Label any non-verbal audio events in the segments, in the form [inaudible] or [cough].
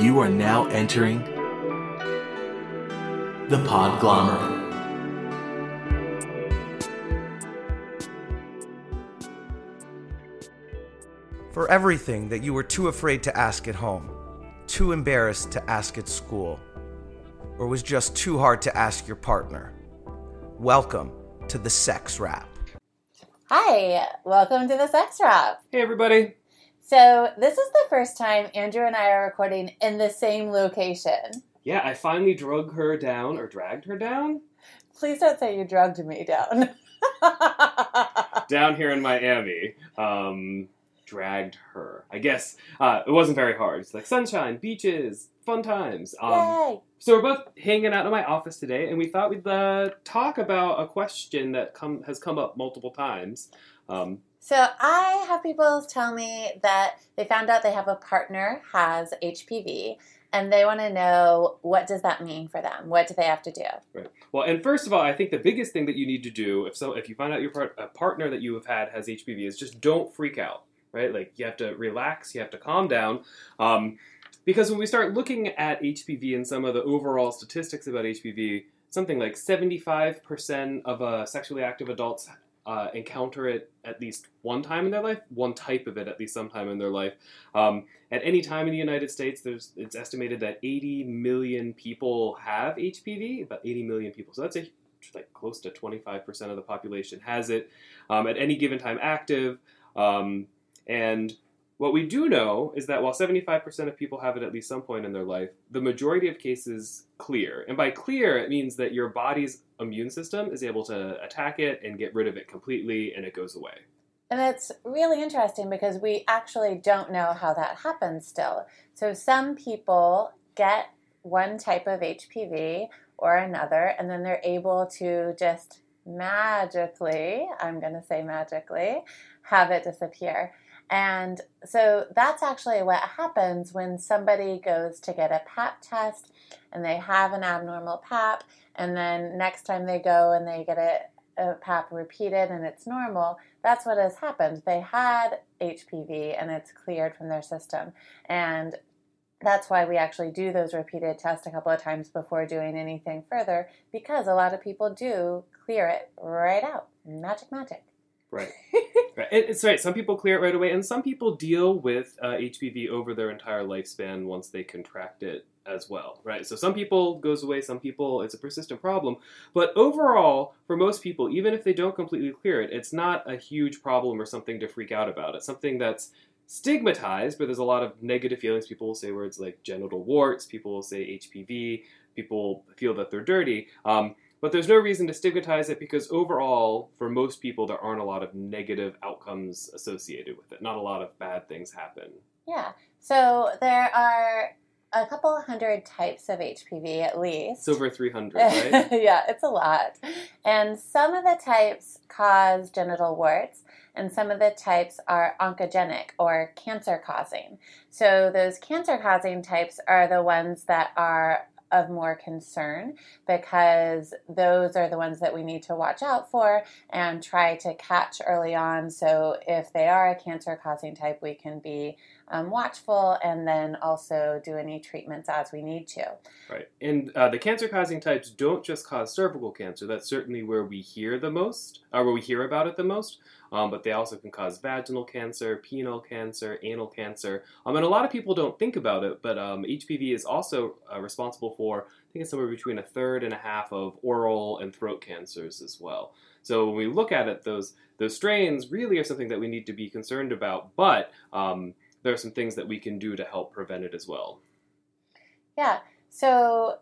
You are now entering the Podglomerate. For everything that you were too afraid to ask at home, too embarrassed to ask at school, or was just too hard to ask your partner, welcome to the Sex Wrap. Hi, welcome to the Sex Wrap. Hey, everybody. So, this is the first time Andrew and I are recording in the same location. Yeah, I finally drug her down or dragged her down Please don't say you drugged me down. [laughs] down here in Miami. Um, dragged her. I guess uh, it wasn't very hard. It's like sunshine, beaches, fun times. Um, Yay! so we're both hanging out in my office today, and we thought we'd uh, talk about a question that come has come up multiple times. Um, So, I have people tell me that they found out they have a partner has HPV and they want to know what does that mean for them? What do they have to do? Right. Well, and first of all, I think the biggest thing that you need to do if so if you find out your part, a partner that you have had has HPV is just don't freak out, right? Like you have to relax, you have to calm down, um, because when we start looking at HPV and some of the overall statistics about HPV, something like seventy five percent of uh, sexually active adults. Uh, encounter it at least one time in their life, one type of it at least sometime in their life. Um, at any time in the United States, there's it's estimated that 80 million people have HPV, about 80 million people. So that's a like close to 25% of the population has it um, at any given time active. Um, and what we do know is that while 75% of people have it at least some point in their life, the majority of cases clear. And by clear, it means that your body's immune system is able to attack it and get rid of it completely and it goes away. And it's really interesting because we actually don't know how that happens still. So some people get one type of HPV or another, and then they're able to just magically, I'm going to say magically, have it disappear. And so that's actually what happens when somebody goes to get a PAP test and they have an abnormal PAP, and then next time they go and they get a, a PAP repeated and it's normal, that's what has happened. They had HPV and it's cleared from their system. And that's why we actually do those repeated tests a couple of times before doing anything further because a lot of people do clear it right out. Magic, magic. Right. [laughs] It's right. Some people clear it right away, and some people deal with uh, HPV over their entire lifespan once they contract it as well. Right. So some people goes away, some people it's a persistent problem. But overall, for most people, even if they don't completely clear it, it's not a huge problem or something to freak out about. It's something that's stigmatized, but there's a lot of negative feelings. People will say words like genital warts. People will say HPV. People feel that they're dirty. Um, but there's no reason to stigmatize it because overall, for most people, there aren't a lot of negative outcomes associated with it. Not a lot of bad things happen. Yeah. So there are a couple hundred types of HPV at least. It's over 300, right? [laughs] yeah, it's a lot. And some of the types cause genital warts, and some of the types are oncogenic or cancer causing. So, those cancer causing types are the ones that are of more concern because those are the ones that we need to watch out for and try to catch early on. So, if they are a cancer causing type, we can be um, watchful and then also do any treatments as we need to. Right. And uh, the cancer causing types don't just cause cervical cancer. That's certainly where we hear the most, or where we hear about it the most. Um, but they also can cause vaginal cancer, penile cancer, anal cancer. Um, and a lot of people don't think about it, but um, HPV is also uh, responsible for, I think it's somewhere between a third and a half of oral and throat cancers as well. So when we look at it, those those strains really are something that we need to be concerned about. But um, there are some things that we can do to help prevent it as well. Yeah. So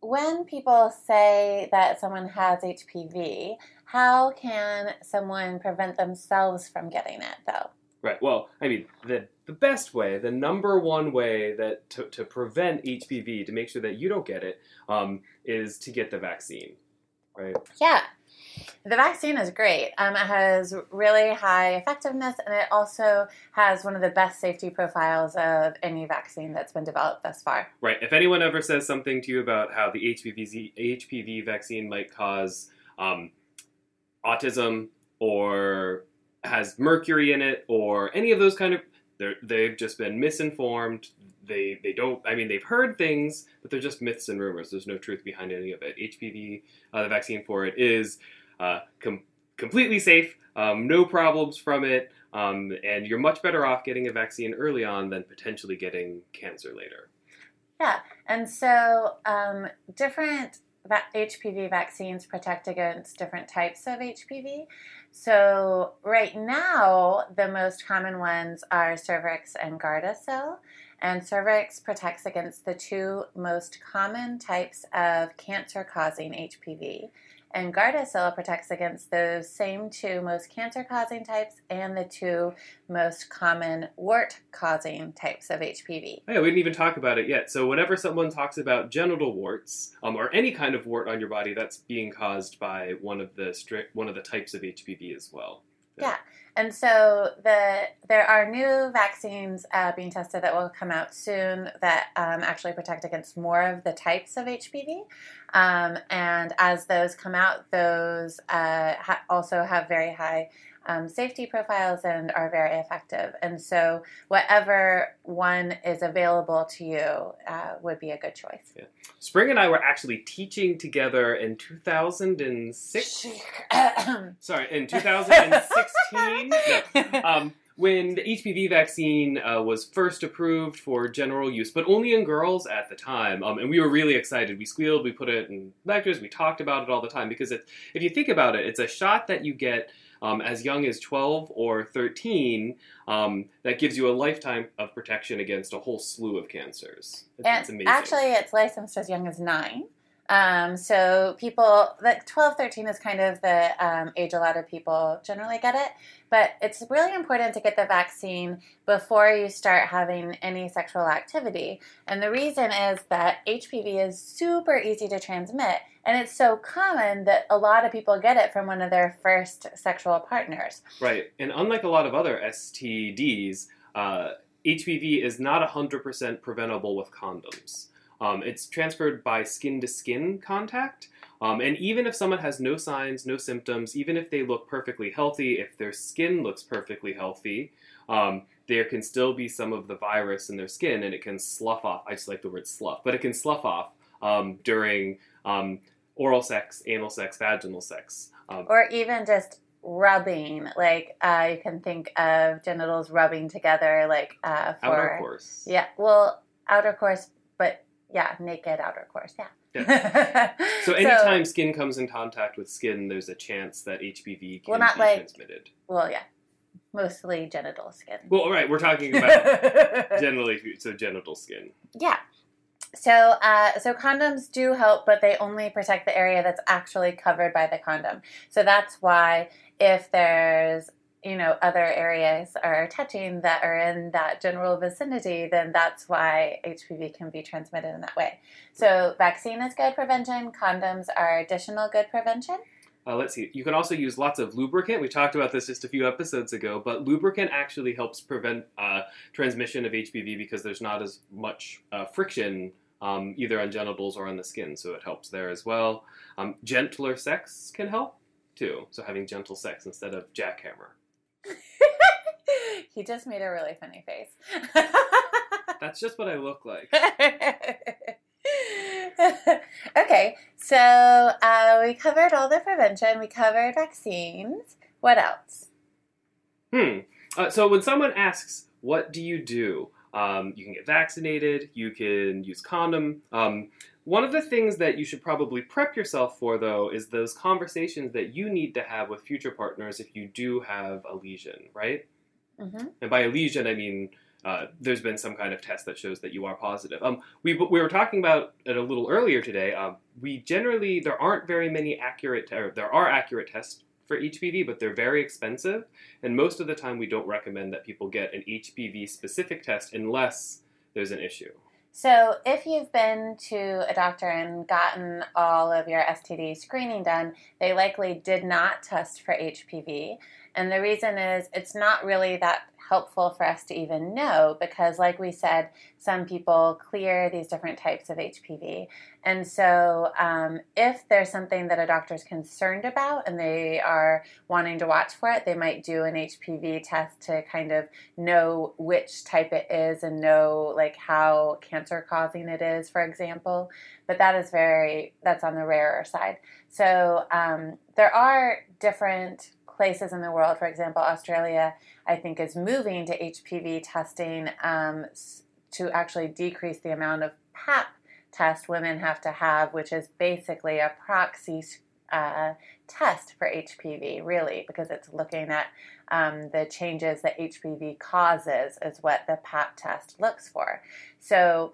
when people say that someone has HPV, how can someone prevent themselves from getting it though? Right. Well, I mean, the the best way, the number one way that to, to prevent HPV, to make sure that you don't get it, um, is to get the vaccine. Right. Yeah. The vaccine is great. Um, it has really high effectiveness and it also has one of the best safety profiles of any vaccine that's been developed thus far. Right. If anyone ever says something to you about how the HPV HPV vaccine might cause um, autism or has mercury in it or any of those kind of, they've just been misinformed. they they don't. I mean, they've heard things, but they're just myths and rumors. There's no truth behind any of it. HPV, uh, the vaccine for it is uh, com- completely safe. Um, no problems from it. Um, and you're much better off getting a vaccine early on than potentially getting cancer later. Yeah, and so um, different va- HPV vaccines protect against different types of HPV. So right now, the most common ones are Cervarix and Gardasil. And Cervarix protects against the two most common types of cancer-causing HPV. And Gardasil protects against those same two most cancer causing types and the two most common wart causing types of HPV. Yeah, we didn't even talk about it yet. So, whenever someone talks about genital warts um, or any kind of wart on your body, that's being caused by one of the strict one of the types of HPV as well. Yeah. And so the there are new vaccines uh, being tested that will come out soon that um, actually protect against more of the types of HPV. Um, and as those come out, those uh, ha- also have very high um, safety profiles and are very effective. And so, whatever one is available to you uh, would be a good choice. Spring and I were actually teaching together in 2006. [coughs] Sorry, in 2016. [laughs] no. um, when the HPV vaccine uh, was first approved for general use, but only in girls at the time. Um, and we were really excited. We squealed, we put it in lectures, we talked about it all the time because it, if you think about it, it's a shot that you get um, as young as 12 or 13 um, that gives you a lifetime of protection against a whole slew of cancers. It's, amazing. actually, it's licensed as young as nine. Um, so people, like 12, 13 is kind of the um, age a lot of people generally get it. But it's really important to get the vaccine before you start having any sexual activity. And the reason is that HPV is super easy to transmit. And it's so common that a lot of people get it from one of their first sexual partners. Right, and unlike a lot of other STDs, uh, HPV is not 100% preventable with condoms. Um, it's transferred by skin to skin contact. Um, and even if someone has no signs, no symptoms, even if they look perfectly healthy, if their skin looks perfectly healthy, um, there can still be some of the virus in their skin and it can slough off. I just like the word slough, but it can slough off um, during um, oral sex, anal sex, vaginal sex. Um, or even just rubbing like uh, you can think of genitals rubbing together like uh, for outer course. yeah well outer course yeah naked outer course yeah, [laughs] So anytime skin comes in contact with skin, there's a chance that HPV can Well, not be like- transmitted. well yeah. Mostly genital skin. Well, all right, we're talking [laughs] about generally, so genital skin. yeah. So uh, so condoms do help but they only protect the area that's actually covered by the condom. So that's why if there's you know other areas are touching that are in that general vicinity then that's why hpv can be transmitted in that way so vaccine is good prevention condoms are additional good prevention Uh, let's see. You can also use lots of lubricant. We talked about this just a few episodes ago, but lubricant actually helps prevent uh, transmission of HPV because there's not as much uh, friction um, either on genitals or on the skin, so it helps there as well. Um, gentler sex can help too. So having gentle sex instead of jackhammer. [laughs] he just made a really funny face [laughs] That's just what I look like. [laughs] okay, so uh, we covered all the prevention. We covered vaccines. What else? Hmm. Uh, so when someone asks, "What do you do?" Um, you can get vaccinated. You can use condom. Um, one of the things that you should probably prep yourself for, though, is those conversations that you need to have with future partners if you do have a lesion, right? Hmm And by a lesion, I mean uh, there's been some kind of test that shows that you are positive. Um, we, we were talking about it a little earlier today. Um, we generally there aren't very many accurate, or there are accurate tests for HPV, but they're very expensive, and most of the time we don't recommend that people get an HPV specific test unless there's an issue. So, if you've been to a doctor and gotten all of your STD screening done, they likely did not test for HPV. And the reason is it's not really that helpful for us to even know because, like we said, some people clear these different types of HPV. And so, um, if there's something that a doctor is concerned about and they are wanting to watch for it, they might do an HPV test to kind of know which type it is and know like how cancer causing it is, for example. But that is very, that's on the rarer side. So, um, there are different places in the world, for example, Australia, I think, is moving to HPV testing um, to actually decrease the amount of PAP test women have to have, which is basically a proxy uh, test for HPV, really, because it's looking at um, the changes that HPV causes, is what the PAP test looks for. So,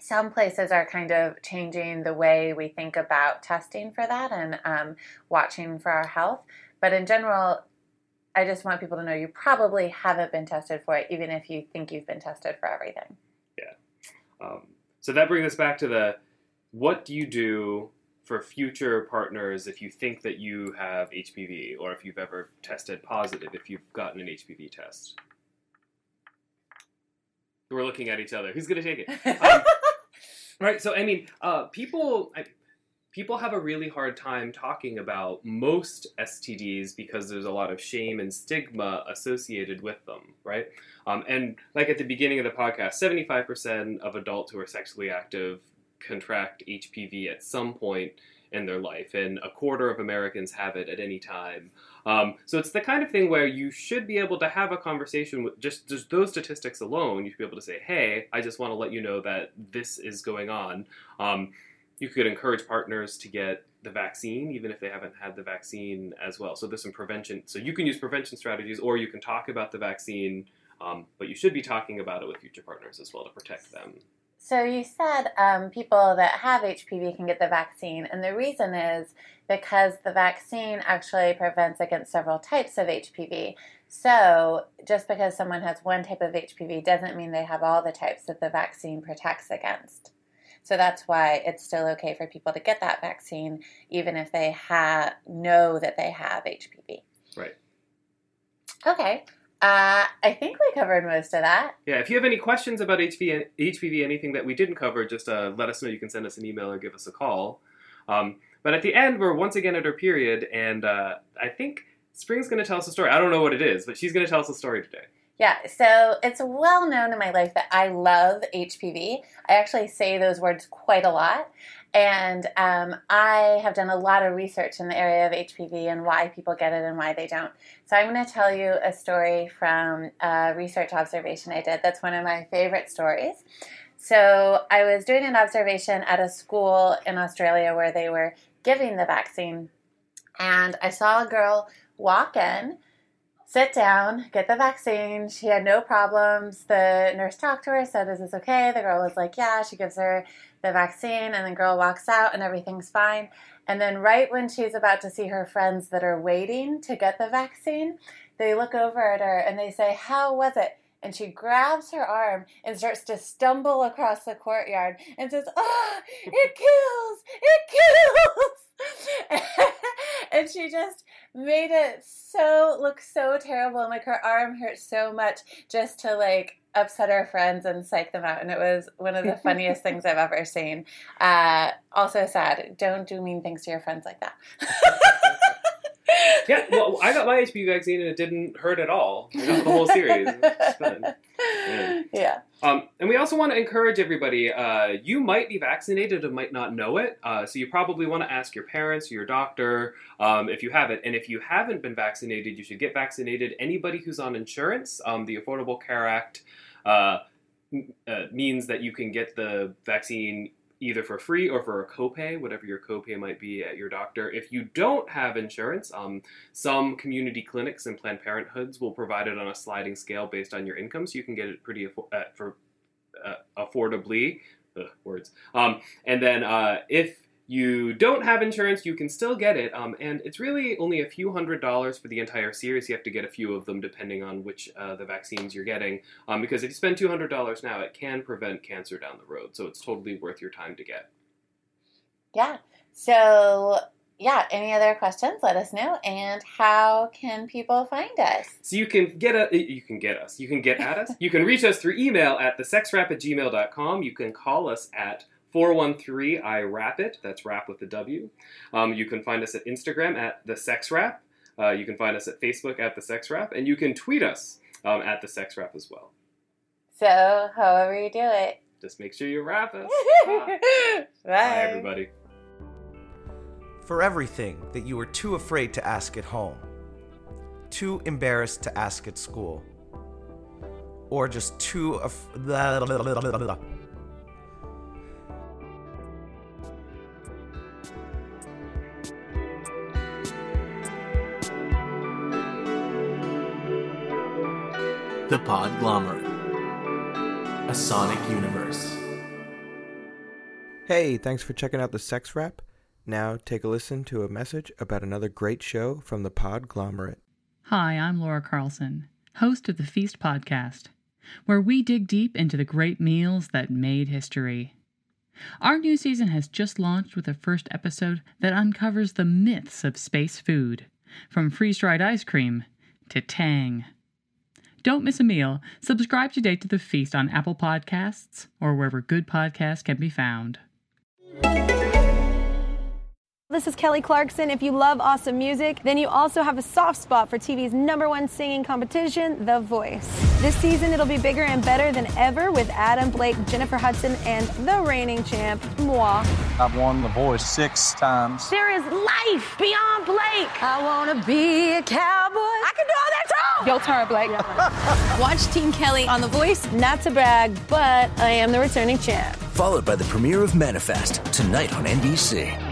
some places are kind of changing the way we think about testing for that and um, watching for our health. But in general, I just want people to know you probably haven't been tested for it, even if you think you've been tested for everything. Yeah. Um, so that brings us back to the what do you do for future partners if you think that you have HPV or if you've ever tested positive, if you've gotten an HPV test? We're looking at each other. Who's going to take it? [laughs] Um, right. So, I mean, uh, people. I, people have a really hard time talking about most STDs because there's a lot of shame and stigma associated with them, right? Um, and like at the beginning of the podcast, 75% of adults who are sexually active contract HPV at some point in their life, and a quarter of Americans have it at any time. Um, so it's the kind of thing where you should be able to have a conversation with just, just those statistics alone. You should be able to say, "Hey, I just want to let you know that this is going on." Um, you could encourage partners to get the vaccine, even if they haven't had the vaccine as well. So there's some prevention. So you can use prevention strategies, or you can talk about the vaccine, um, but you should be talking about it with future partners as well to protect them. So you said um, people that have HPV can get the vaccine, and the reason is because the vaccine actually prevents against several types of HPV. So just because someone has one type of HPV doesn't mean they have all the types that the vaccine protects against. So that's why it's still okay for people to get that vaccine, even if they have know that they have HPV. Right. Okay. Uh, I think we covered most of that. Yeah. If you have any questions about HPV, HPV anything that we didn't cover, just uh, let us know. You can send us an email or give us a call. Um, but at the end, we're once again at our period, and uh, I think Spring's going to tell us a story. I don't know what it is, but she's going to tell us a story today. Yeah, so it's well known in my life that I love HPV. I actually say those words quite a lot. And um, I have done a lot of research in the area of HPV and why people get it and why they don't. So I'm going to tell you a story from a research observation I did. That's one of my favorite stories. So I was doing an observation at a school in Australia where they were giving the vaccine. And I saw a girl walk in sit down, get the vaccine. She had no problems. The nurse talked to her, said, Is this okay? The girl was like, Yeah. She gives her the vaccine, and the girl walks out, and everything's fine. And then, right when she's about to see her friends that are waiting to get the vaccine, they look over at her and they say, How was it? And she grabs her arm and starts to stumble across the courtyard and says, Oh, it kills! It kills! [laughs] and she just made it so look so terrible and like her arm hurt so much just to like upset her friends and psych them out and it was one of the [laughs] funniest things i've ever seen. Uh, also sad don't do mean things to your friends like that [laughs] yeah, well, I got my HPV vaccine and it didn't hurt at all. I got the whole series. [laughs] Yeah. yeah. Um, and we also want to encourage everybody. Uh, you might be vaccinated and might not know it, uh, so you probably want to ask your parents, your doctor, um, if you have it. And if you haven't been vaccinated, you should get vaccinated. Anybody who's on insurance, um, the Affordable Care Act. Uh, uh means that you can get the vaccine either for free or for a copay, whatever your copay might be at your doctor. If you don't have insurance, um, some community clinics and Planned Parenthoods will provide it on a sliding scale based on your income, so you can get it pretty affo- uh, for uh, affordably. Ugh, words. Um, and then uh, if you don't have insurance, you can still get it. Um, and it's really only a few hundred dollars for the entire series. You have to get a few of them depending on which uh, the vaccines you're getting. Um, because if you spend $200 now, it can prevent cancer down the road. So it's totally worth your time to get. Yeah. So yeah, any other questions? Let us know. And how can people find us? So you can get a, you can get us. You can get at us. You can reach us through email at thesexwrap at gmail.com. You can call us at 413 I Rap It. That's rap with the W. Um, you can find us at Instagram at the Sex Wrap. Uh, you can find us at Facebook at the Sex Wrap, and you can tweet us um, at the Sex Wrap as well. So, however you do it. Just make sure you wrap us. [laughs] Bye. Bye, everybody. For everything that you were too afraid to ask at home, too embarrassed to ask at school, or just too af- [laughs] The Podglomerate. A sonic universe. Hey, thanks for checking out the Sex Wrap. Now take a listen to a message about another great show from the Podglomerate. Hi, I'm Laura Carlson, host of the Feast Podcast, where we dig deep into the great meals that made history. Our new season has just launched with a first episode that uncovers the myths of space food, from freeze dried ice cream to Tang. Don't miss a meal. Subscribe today to The Feast on Apple Podcasts or wherever good podcasts can be found. This is Kelly Clarkson. If you love awesome music, then you also have a soft spot for TV's number one singing competition, The Voice. This season, it'll be bigger and better than ever with Adam Blake, Jennifer Hudson, and the reigning champ, moi. I've won The Voice six times. There is life beyond Blake. I want to be a cowboy. I can do all that too. Your turn, Blake. [laughs] Watch Team Kelly on The Voice. Not to brag, but I am the returning champ. Followed by the premiere of Manifest tonight on NBC.